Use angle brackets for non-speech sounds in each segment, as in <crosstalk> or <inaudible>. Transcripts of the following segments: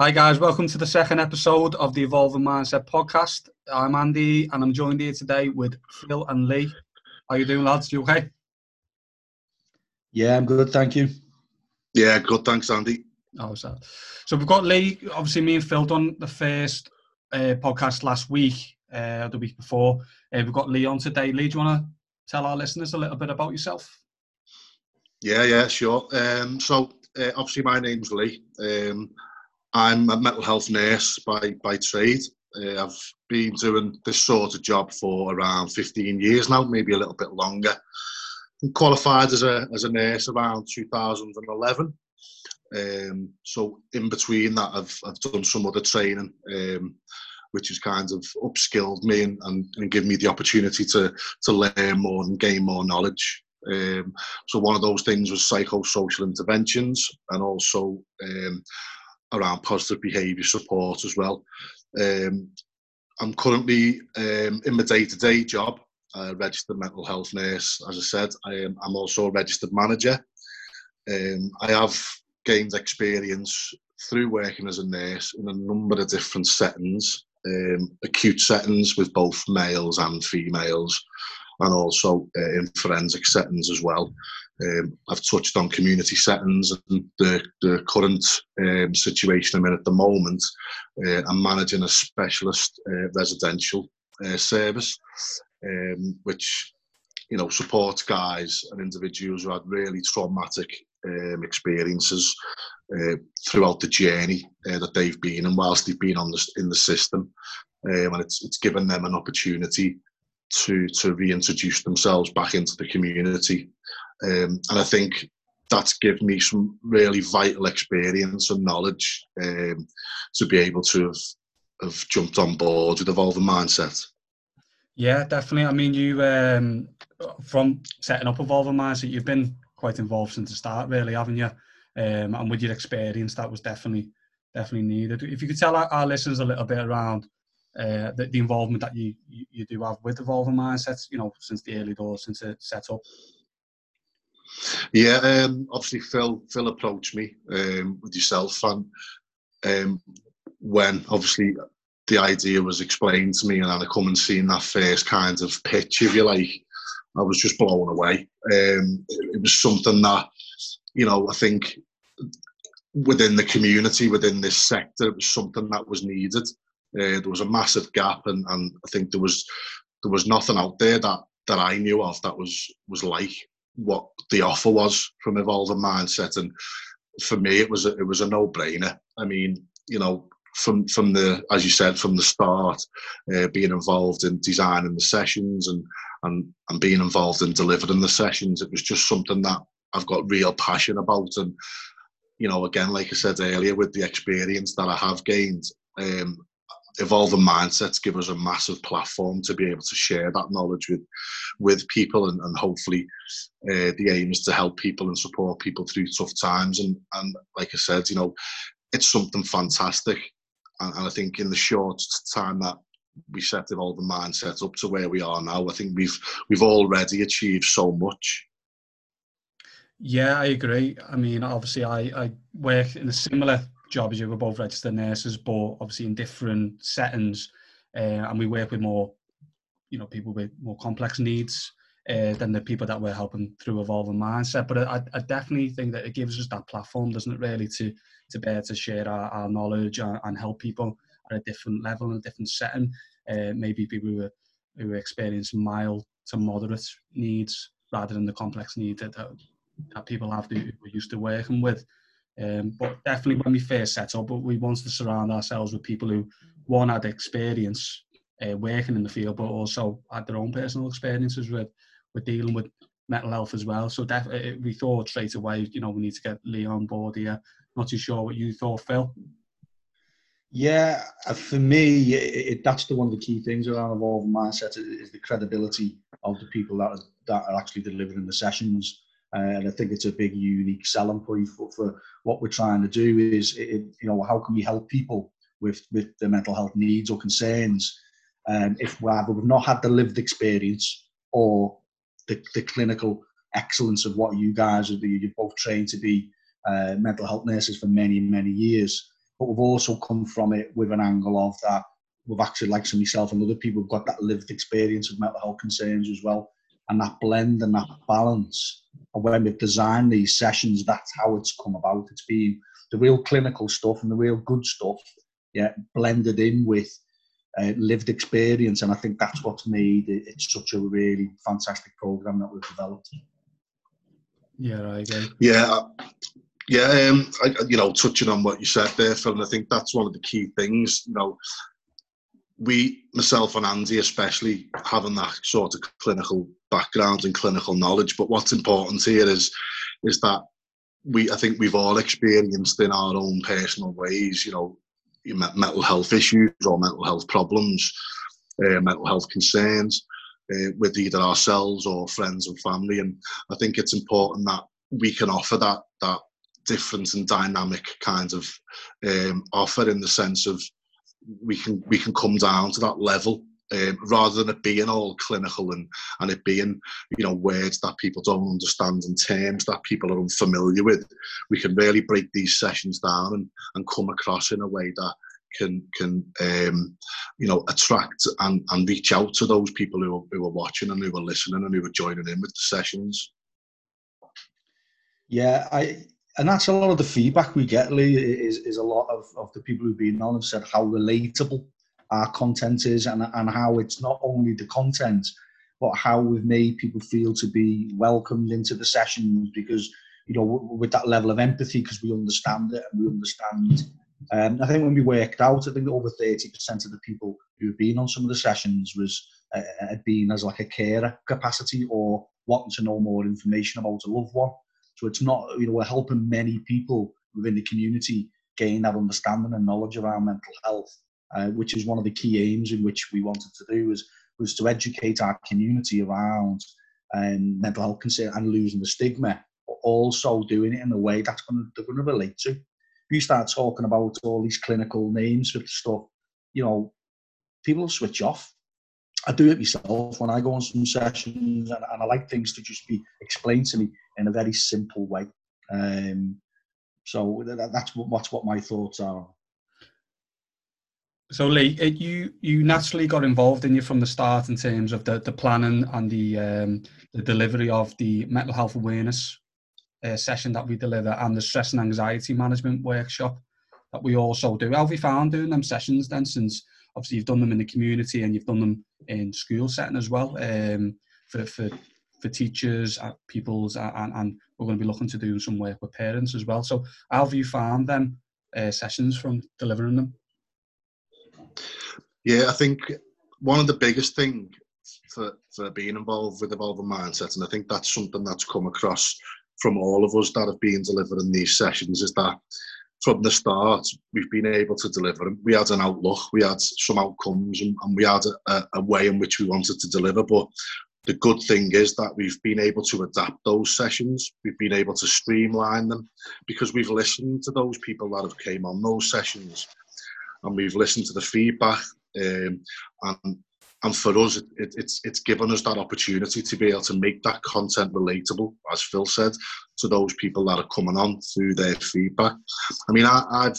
Hi, guys. Welcome to the second episode of the Evolving Mindset podcast. I'm Andy, and I'm joined here today with Phil and Lee. How you doing, lads? You okay? Yeah, I'm good. Thank you. Yeah, good. Thanks, Andy. Oh, so, so we've got Lee. Obviously, me and Phil done the first uh, podcast last week, uh, the week before. Uh, we've got Lee on today. Lee, do you want to tell our listeners a little bit about yourself? Yeah, yeah, sure. Um, so, uh, obviously, my name's Lee. Um, I'm a mental health nurse by, by trade. Uh, I've been doing this sort of job for around 15 years now, maybe a little bit longer. I'm qualified as a, as a nurse around 2011. Um, so in between that, I've, I've done some other training, um, which has kind of upskilled me and, and, and given me the opportunity to, to learn more and gain more knowledge. Um, so one of those things was psychosocial interventions and also um, around positive behaviour support as well. Um, I'm currently um, in my day-to-day job, a registered mental health nurse. As I said, I am, I'm also a registered manager. Um, I have gained experience through working as a nurse in a number of different settings, um, acute settings with both males and females, and also uh, in forensic settings as well. Um, I've touched on community settings and the, the current um, situation I'm in at the moment. Uh, I'm managing a specialist uh, residential uh, service, um, which you know supports guys and individuals who had really traumatic um, experiences uh, throughout the journey uh, that they've been and whilst they've been on the, in the system. Um, and it's, it's given them an opportunity to to reintroduce themselves back into the community. Um, and I think that's given me some really vital experience and knowledge um, to be able to have, have jumped on board with evolving mindset. Yeah, definitely. I mean, you um, from setting up evolving mindset, you've been quite involved since the start, really, haven't you? Um, and with your experience, that was definitely definitely needed. If you could tell our, our listeners a little bit around uh, the, the, involvement that you, you, you do have with evolving mindsets, you know, since the early doors, since it set up. Yeah, um, obviously Phil Phil approached me um, with yourself, and um, when obviously the idea was explained to me, and I come and seen that first kind of pitch, if you like, I was just blown away. Um, it, was something that you know I think within the community, within this sector, it was something that was needed. Uh, there was a massive gap, and, and I think there was there was nothing out there that that I knew of that was was like what the offer was from Evolving Mindset, and for me, it was a, it was a no brainer. I mean, you know, from from the as you said from the start, uh, being involved in designing the sessions and and and being involved in delivering the sessions, it was just something that I've got real passion about, and you know, again, like I said earlier, with the experience that I have gained, um, evolving mindsets give us a massive platform to be able to share that knowledge with with people and, and hopefully uh, the aim is to help people and support people through tough times. And and like i said you know it's something fantastic. And, and i think in the short time that we set evolving mindsets up to where we are now i think we've we've already achieved so much. Yeah i agree. I mean obviously i i work in a similar job as you. We're both registered nurses, but obviously in different settings, uh, and we work with more, you know, people with more complex needs uh, than the people that we're helping through evolving mindset. But I, I, definitely think that it gives us that platform, doesn't it, really, to to able to share our, our knowledge and, and, help people at a different level in a different setting. Uh, maybe people who are, who experience mild to moderate needs rather than the complex needs that, that, that people have who we're used to working with. Um, but definitely when we first set up, we wanted to surround ourselves with people who, one, had experience uh, working in the field, but also had their own personal experiences with, with dealing with mental health as well. So definitely, uh, we thought straight away, you know, we need to get Lee on board here. Not too sure what you thought, Phil. Yeah, uh, for me, it, it, that's the one of the key things around evolving mindset is the credibility of the people that are, that are actually delivering the sessions. Uh, and I think it's a big, unique selling point for, for what we're trying to do is, it, you know, how can we help people with, with their mental health needs or concerns um, if we have, we've not had the lived experience or the, the clinical excellence of what you guys are, you're both trained to be uh, mental health nurses for many, many years. but we've also come from it with an angle of that we've actually, like some myself and other people, got that lived experience of mental health concerns as well. And that blend and that balance. And when we've designed these sessions, that's how it's come about. It's been the real clinical stuff and the real good stuff, yeah, blended in with uh, lived experience. And I think that's what's made it, it's such a really fantastic program that we've developed. Yeah, I agree. Yeah, yeah. Um, I, you know, touching on what you said there, Phil, and I think that's one of the key things. You know, we, myself and Andy especially, having that sort of clinical background and clinical knowledge. But what's important here is is that we, I think we've all experienced in our own personal ways, you know, mental health issues or mental health problems, uh, mental health concerns uh, with either ourselves or friends and family. And I think it's important that we can offer that that different and dynamic kind of um, offer in the sense of we can we can come down to that level um, rather than it being all clinical and and it being you know words that people don't understand and terms that people are unfamiliar with. We can really break these sessions down and and come across in a way that can can um, you know attract and, and reach out to those people who are, who are watching and who are listening and who are joining in with the sessions. Yeah i and that's a lot of the feedback we get lee is, is a lot of, of the people who've been on have said how relatable our content is and, and how it's not only the content but how we've made people feel to be welcomed into the sessions because you know with that level of empathy because we understand it and we understand um, I think when we worked out, I think over 30% of the people who have been on some of the sessions was uh, had been as like a carer capacity or wanting to know more information about a loved one. So it's not, you know, we're helping many people within the community gain that understanding and knowledge around mental health, uh, which is one of the key aims in which we wanted to do was was to educate our community around um, mental health concern and losing the stigma, but also doing it in a way that's going to, going to relate to you start talking about all these clinical names for stuff, you know, people switch off. I do it myself when I go on some sessions, and, and I like things to just be explained to me in a very simple way. Um, so that, that's what that's what my thoughts are. So Lee, it, you you naturally got involved in you from the start in terms of the, the planning and the um, the delivery of the mental health awareness uh, session that we deliver and the stress and anxiety management workshop that we also do. How have you found doing them sessions then since obviously you've done them in the community and you've done them in school setting as well um, for, for, for teachers, pupils and, and we're going to be looking to do some work with parents as well. So how have you found them uh, sessions from delivering them? Yeah, I think one of the biggest thing for, for being involved with evolving mindset, and I think that's something that's come across from all of us that have been delivering these sessions is that from the start we've been able to deliver. We had an outlook, we had some outcomes, and, and we had a, a, way in which we wanted to deliver. But the good thing is that we've been able to adapt those sessions. We've been able to streamline them because we've listened to those people that have came on those sessions, and we've listened to the feedback. Um, and and for us, it, it's it's given us that opportunity to be able to make that content relatable, as Phil said, to those people that are coming on through their feedback. I mean, I, I've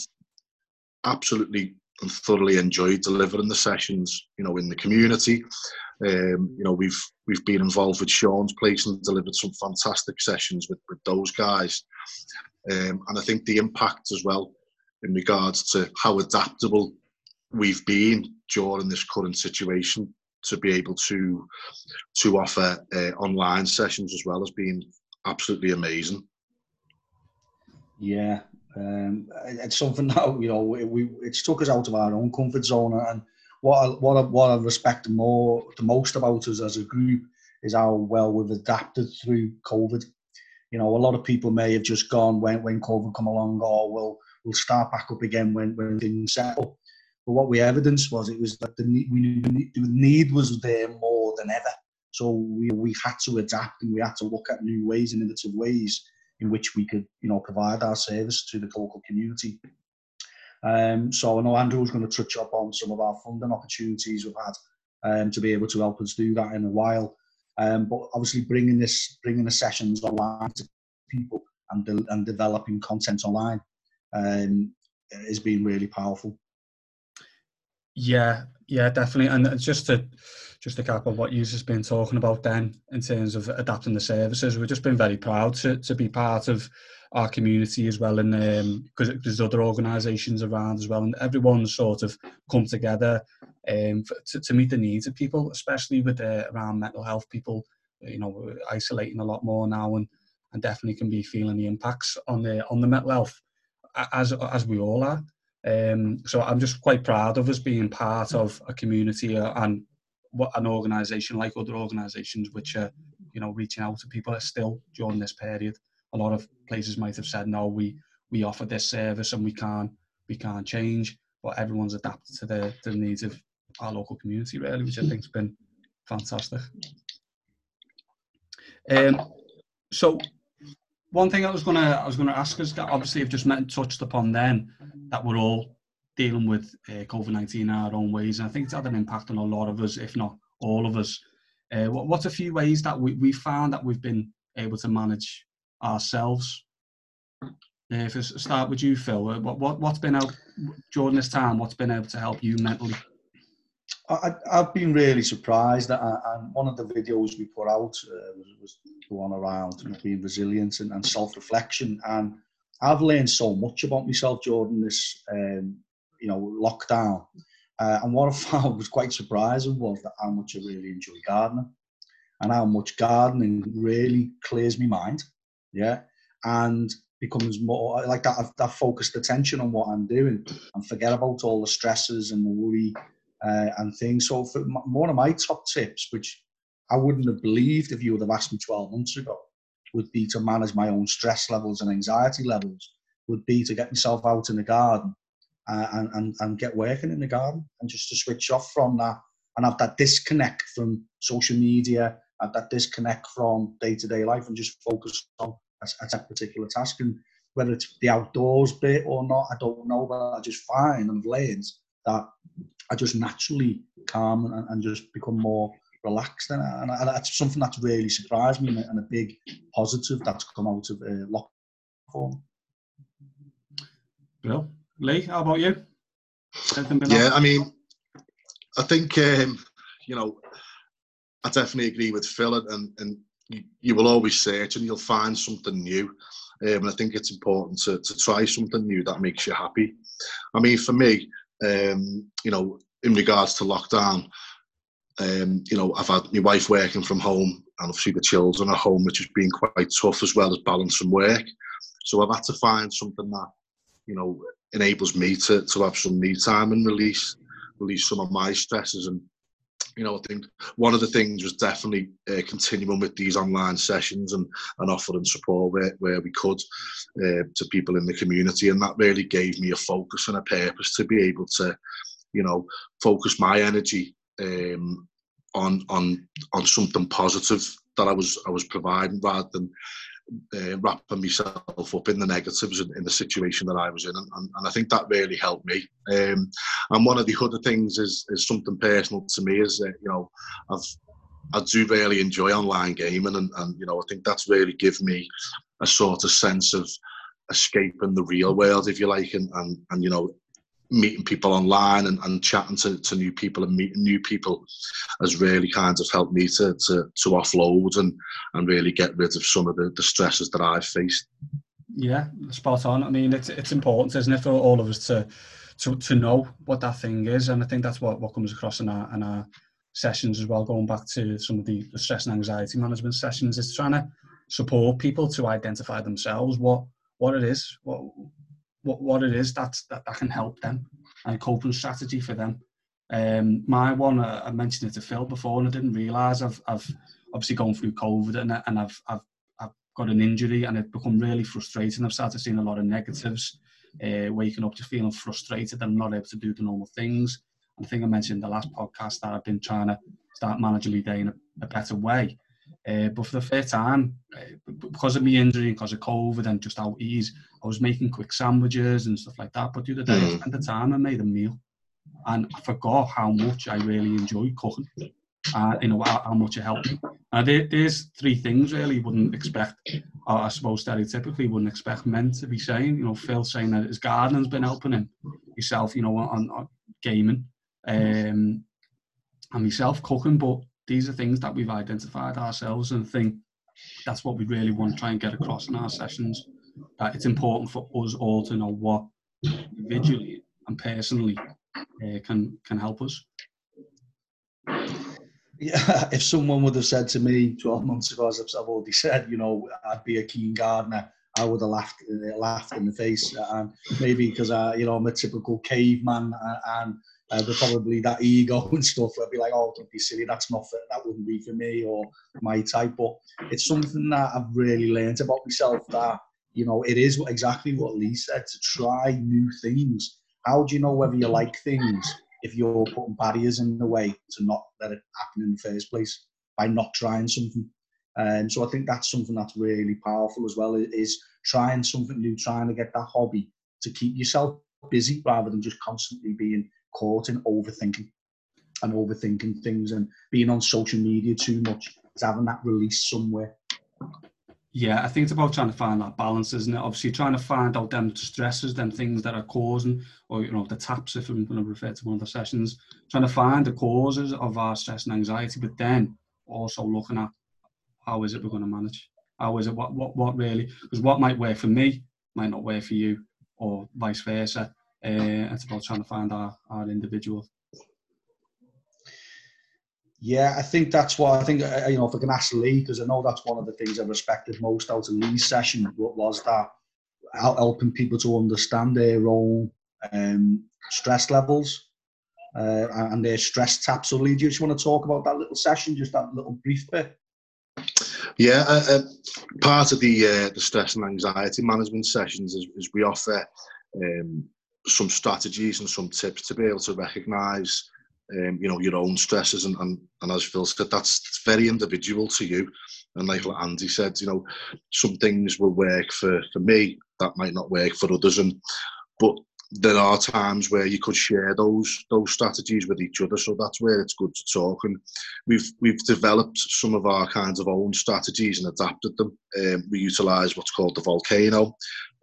absolutely and thoroughly enjoyed delivering the sessions, you know, in the community. Um, you know, we've we've been involved with Sean's place and delivered some fantastic sessions with, with those guys. Um, and I think the impact as well in regards to how adaptable we've been during this current situation to be able to to offer uh, online sessions as well has been absolutely amazing. Yeah, um, it's something <laughs> that you know we, it's took us out of our own comfort zone, and what I, what I, what I respect more the most about us as a group is how well we've adapted through COVID. You know, a lot of people may have just gone when when COVID come along, or we'll we'll start back up again when when things settle. But what we evidenced was it was that the need, we the need was there more than ever. So we, we had to adapt and we had to look at new ways innovative ways in which we could, you know, provide our service to the local community. Um, so I know Andrew's going to touch up on some of our funding opportunities we've had um, to be able to help us do that in a while. Um, but obviously bringing this, bringing the sessions online to people and, de- and developing content online um, has been really powerful. Yeah, yeah, definitely. And just to just to cap on what you've just been talking about then in terms of adapting the services, we've just been very proud to, to be part of our community as well and because um, there's other organisations around as well and everyone's sort of come together um, to, to meet the needs of people especially with uh, around mental health people you know isolating a lot more now and and definitely can be feeling the impacts on the on the mental health as as we all are um, so I'm just quite proud of us being part of a community and what an organisation like other organisations which are you know reaching out to people still during this period a lot of places might have said no we we offer this service and we can't we can't change but everyone's adapted to the, the needs of our local community really which i think's been fantastic. Um so one thing i was gonna i was gonna ask is obviously i've just met and touched upon then that we're all dealing with uh, covid-19 in our own ways and i think it's had an impact on a lot of us if not all of us uh, what, what's a few ways that we, we found that we've been able to manage ourselves. if I start with you, Phil, uh, what, what, what's been out during this time? What's been able to help you mentally? I, have been really surprised that I, one of the videos we put out uh, was, was the one around being resilient and, and self-reflection. And I've learned so much about myself Jordan, this, um, you know, lockdown. Uh, and what I <laughs> found was quite surprising was that how much I really enjoy gardening and how much gardening really clears my mind yeah, and becomes more like that. I've, I've focused attention on what I'm doing and forget about all the stresses and the worry uh, and things. So, for one of my top tips, which I wouldn't have believed if you would have asked me 12 months ago, would be to manage my own stress levels and anxiety levels. Would be to get myself out in the garden uh, and, and and get working in the garden and just to switch off from that and have that disconnect from social media have that disconnect from day to day life and just focus on a, a particular task. And whether it's the outdoors bit or not, I don't know, but I just find and learned that I just naturally calm and, and just become more relaxed. And, and, and, that's something that's really surprised me and a, and a big positive that's come out of uh, lockdown. Bill, Lee, how about you? Yeah, I mean, I think um, you know I definitely agree with Phil, and, and you, you will always search and you'll find something new. Um, and I think it's important to, to try something new that makes you happy. I mean, for me, um, you know, in regards to lockdown, um, you know, I've had my wife working from home and obviously the children at home, which has been quite tough as well as balancing work. So I've had to find something that, you know, enables me to, to have some me time and release release some of my stresses and you know, I think one of the things was definitely uh, continuing with these online sessions and, and offering support where, where we could uh, to people in the community. And that really gave me a focus and a purpose to be able to, you know, focus my energy um, on on on something positive that I was I was providing rather than uh, wrapping myself up in the negatives in, the situation that I was in, and, and, I think that really helped me. Um, and one of the other things is is something personal to me is that you know I've I do really enjoy online gaming, and, and you know I think that's really given me a sort of sense of escaping the real world, if you like, and and, and you know meeting people online and, and chatting to, to new people and meeting new people has really kind of helped me to, to, to offload and, and really get rid of some of the, the stresses that I've faced. Yeah, spot on. I mean, it's it's important, isn't it, for all of us to to, to know what that thing is, and I think that's what, what comes across in our in our sessions as well. Going back to some of the, the stress and anxiety management sessions, is trying to support people to identify themselves what what it is, what what, what it is that, that that can help them and coping strategy for them. Um, my one, uh, I mentioned it to Phil before, and I didn't realise I've, I've obviously gone through COVID and, and I've, I've, I've got an injury and it's become really frustrating. I've started seeing a lot of negatives, uh, waking up to feeling frustrated that I'm not able to do the normal things. I think I mentioned the last podcast that I've been trying to start managing my day in a, a better way. Uh, but for the first time, uh, because of my injury and because of COVID and just how ease, I was making quick sandwiches and stuff like that. But the other day, mm. I spent the time and made a meal, and I forgot how much I really enjoy cooking. Uh, you know how, how, much it helped me. Uh, there, there's three things really you wouldn't expect I suppose stereotypically wouldn't expect men to be saying. You know, Phil saying that his gardening's been helping him, yourself, you know, on, on gaming, um, and myself cooking. But these are things that we've identified ourselves, and think that's what we really want to try and get across in our sessions. That it's important for us all to know what individually and personally uh, can can help us. Yeah, <laughs> if someone would have said to me 12 months ago, as I've already said, you know, I'd be a keen gardener, I would have laughed, uh, laughed in the face. And maybe because I, you know, I'm a typical caveman and uh, the probably that ego <laughs> and stuff. I'd be like, oh, don't be silly. That's not for, that wouldn't be for me or my type. But it's something that I've really learned about myself that you know it is exactly what Lee said to try new things. How do you know whether you like things if you're putting barriers in the way to not let it happen in the first place by not trying something. And um, so I think that's something that's really powerful as well is trying something new, trying to get that hobby to keep yourself busy rather than just constantly being caught in overthinking and overthinking things and being on social media too much. is having that release somewhere. Yeah, I think it's about trying to find that balance, isn't it? Obviously, trying to find out them stresses, them things that are causing, or you know, the taps, if I'm going to refer to one of the sessions, trying to find the causes of our stress and anxiety, but then also looking at how is it we're going to manage? How is it? What what what really? Because what might work for me might not work for you, or vice versa. Uh, it's about trying to find our our individual yeah, I think that's what I think. Uh, you know, if I can ask Lee, because I know that's one of the things I respected most out of Lee's session was that helping people to understand their own um, stress levels uh, and their stress taps. So, Lee, do you just want to talk about that little session, just that little brief bit? Yeah, uh, uh, part of the uh, the stress and anxiety management sessions is, is we offer um, some strategies and some tips to be able to recognise um, you know, your own stresses. And, and, and as Phil said, that's very individual to you. And like Andy said, you know, some things will work for, for me that might not work for others. And but there are times where you could share those those strategies with each other. So that's where it's good to talk. And we've we've developed some of our kinds of own strategies and adapted them. Um, we utilise what's called the volcano,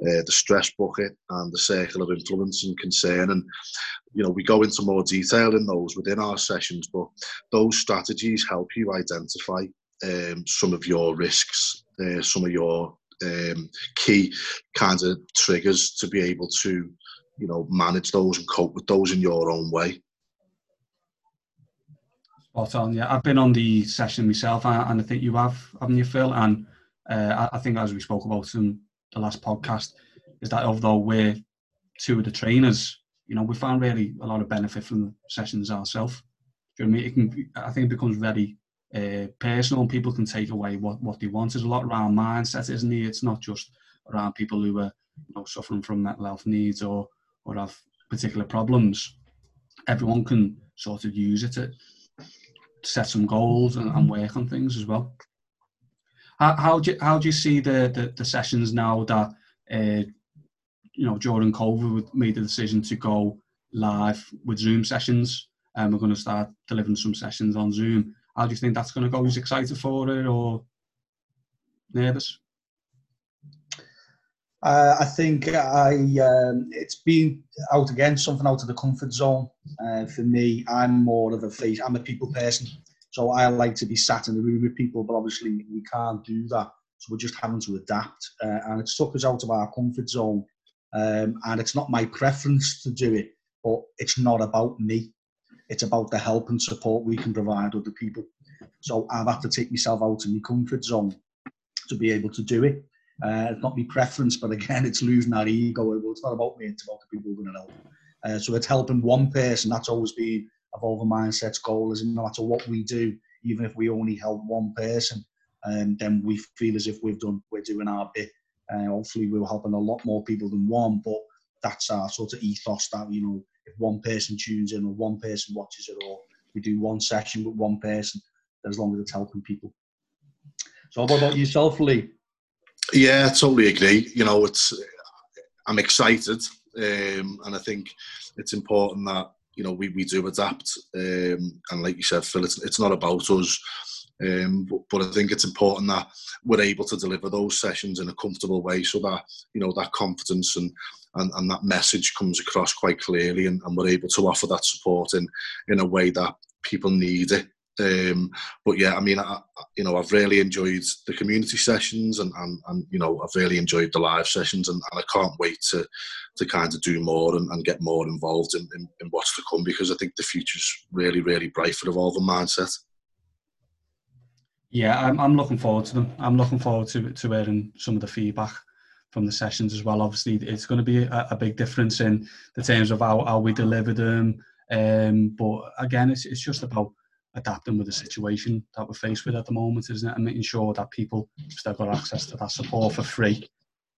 uh, the stress bucket, and the circle of influence and concern. And you know we go into more detail in those within our sessions. But those strategies help you identify um, some of your risks, uh, some of your um, key kinds of triggers to be able to you know, manage those and cope with those in your own way. Spot on. Yeah, I've been on the session myself, and I think you have, haven't you, Phil? And uh, I think as we spoke about in the last podcast, is that although we're two of the trainers, you know, we found really a lot of benefit from the sessions ourselves. Do you know I mean? It can, I think it becomes very uh, personal, and people can take away what, what they want. There's a lot around mindset, isn't it? It's not just around people who are you know, suffering from mental health needs or or have particular problems, everyone can sort of use it to set some goals and, and work on things as well. How, how do you, how do you see the, the, the sessions now that uh, you know during COVID made the decision to go live with Zoom sessions and we're going to start delivering some sessions on Zoom. How do you think that's going to go? Is excited for it or nervous? Uh, I think I um, it's been out again, something out of the comfort zone. Uh, for me, I'm more of a face. I'm a people person, so I like to be sat in the room with people. But obviously, we can't do that, so we're just having to adapt. Uh, and it's took us out of our comfort zone. Um, and it's not my preference to do it, but it's not about me. It's about the help and support we can provide other people. So I've had to take myself out of my comfort zone to be able to do it. Uh, it's not my preference, but again, <laughs> it's losing that ego. It's not about me, it's about the people who are going to help. Uh, so it's helping one person. That's always been Evolve Mindset's goal, is no matter what we do, even if we only help one person, um, then we feel as if we've done, we're doing our bit. Uh, hopefully, we're helping a lot more people than one, but that's our sort of ethos that, you know, if one person tunes in or one person watches it or we do one session with one person, as long as it's helping people. So, what about yourself, Lee? Yeah, I totally agree. You know, it's I'm excited, um, and I think it's important that you know we, we do adapt. Um, and like you said, Phil, it's, it's not about us Um, but, but, I think it's important that we're able to deliver those sessions in a comfortable way, so that you know that confidence and and, and that message comes across quite clearly, and, and we're able to offer that support in in a way that people need it. Um, but yeah, I mean, I, you know, I've really enjoyed the community sessions, and, and, and you know, I've really enjoyed the live sessions, and, and I can't wait to to kind of do more and, and get more involved in, in, in, what's to come because I think the future's really, really bright for Evolving Mindset. Yeah, I'm, I'm looking forward to them. I'm looking forward to to hearing some of the feedback from the sessions as well. Obviously, it's going to be a, a big difference in the terms of how, how we deliver them. Um, but again, it's, it's just about adapting with the situation that we're faced with at the moment, isn't it? And making sure that people still got access to that support for free.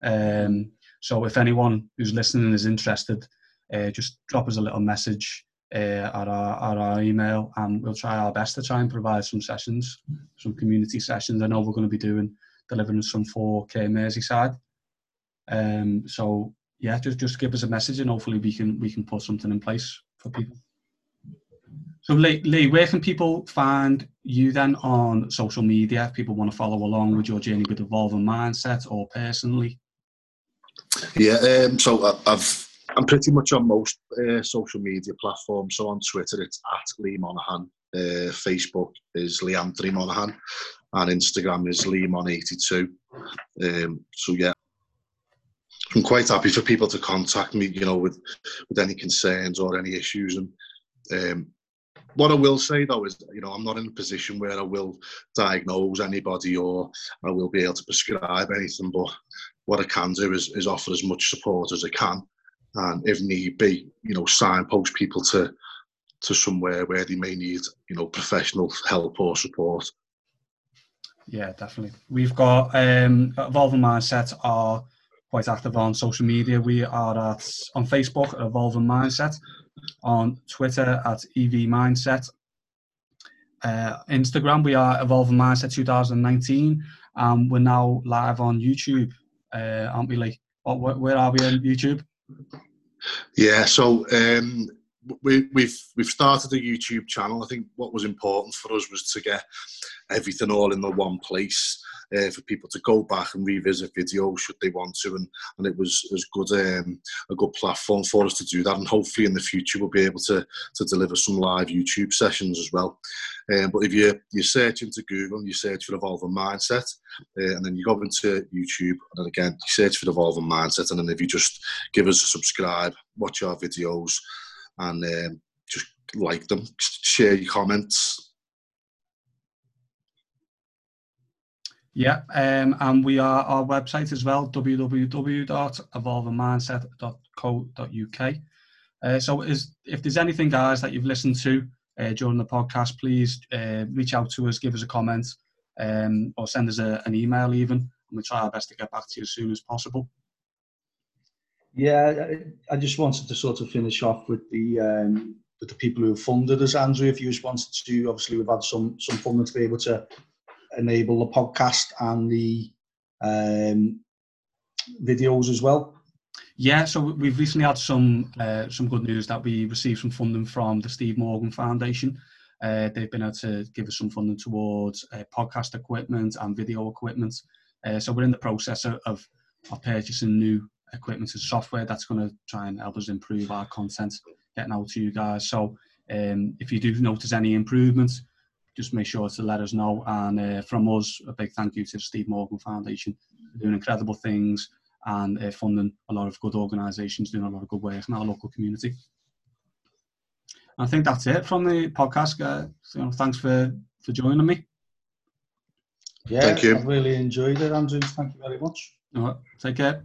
Um, so if anyone who's listening is interested, uh, just drop us a little message uh, at, our, at our email and we'll try our best to try and provide some sessions, some community sessions. I know we're going to be doing, delivering some for K Merseyside. Um, so yeah, just, just give us a message and hopefully we can, we can put something in place for people. So Lee, Lee, where can people find you then on social media if people want to follow along with your journey with Evolving Mindset or personally? Yeah, um, so I've I'm pretty much on most uh, social media platforms. So on Twitter, it's at Lee Monaghan. Uh, Facebook is Leanthony Monaghan, and Instagram is LeeMon82. Um, so yeah, I'm quite happy for people to contact me, you know, with with any concerns or any issues. And um, what I will say though is, you know, I'm not in a position where I will diagnose anybody or I will be able to prescribe anything. But what I can do is, is offer as much support as I can, and if need be, you know, signpost people to to somewhere where they may need, you know, professional help or support. Yeah, definitely. We've got um, Evolving Mindset are quite active on social media. We are at on Facebook at Evolving Mindset on Twitter at EV Mindset. Uh, Instagram, we are Evolving Mindset 2019, and we're now live on YouTube, uh, aren't we, Lee? What, where are we on YouTube? Yeah, so um, we, we've we've started a YouTube channel. I think what was important for us was to get everything all in the one place uh, for people to go back and revisit videos should they want to, and, and it was as good um, a good platform for us to do that. And hopefully in the future we'll be able to to deliver some live YouTube sessions as well. Um, but if you you search into Google, you search for Evolving Mindset, uh, and then you go into YouTube, and then again you search for Evolving Mindset, and then if you just give us a subscribe, watch our videos, and um, just like them, share your comments Yeah, um, and we are our website as well, www.evolvingmindset.co.uk. Uh, so, is if there's anything, guys, that you've listened to uh, during the podcast, please uh, reach out to us, give us a comment, um, or send us a, an email even, and we'll try our best to get back to you as soon as possible. Yeah, I just wanted to sort of finish off with the um, with the people who funded us, Andrew. If you just wanted to, obviously we've had some some funding to be able to enable the podcast and the um, videos as well? Yeah, so we've recently had some uh, some good news that we received some funding from the Steve Morgan Foundation. Uh, they've been able to give us some funding towards uh, podcast equipment and video equipment. Uh, so we're in the process of, of, purchasing new equipment and software that's going to try and help us improve our content getting out to you guys. So um, if you do notice any improvements, just make sure to let us know. And uh, from us, a big thank you to the Steve Morgan Foundation for doing incredible things and uh, funding a lot of good organisations doing a lot of good work in our local community. I think that's it from the podcast. Uh, so thanks for, for joining me. Yeah, Thank you. I really enjoyed it, Andrew. Thank you very much. All right, take care.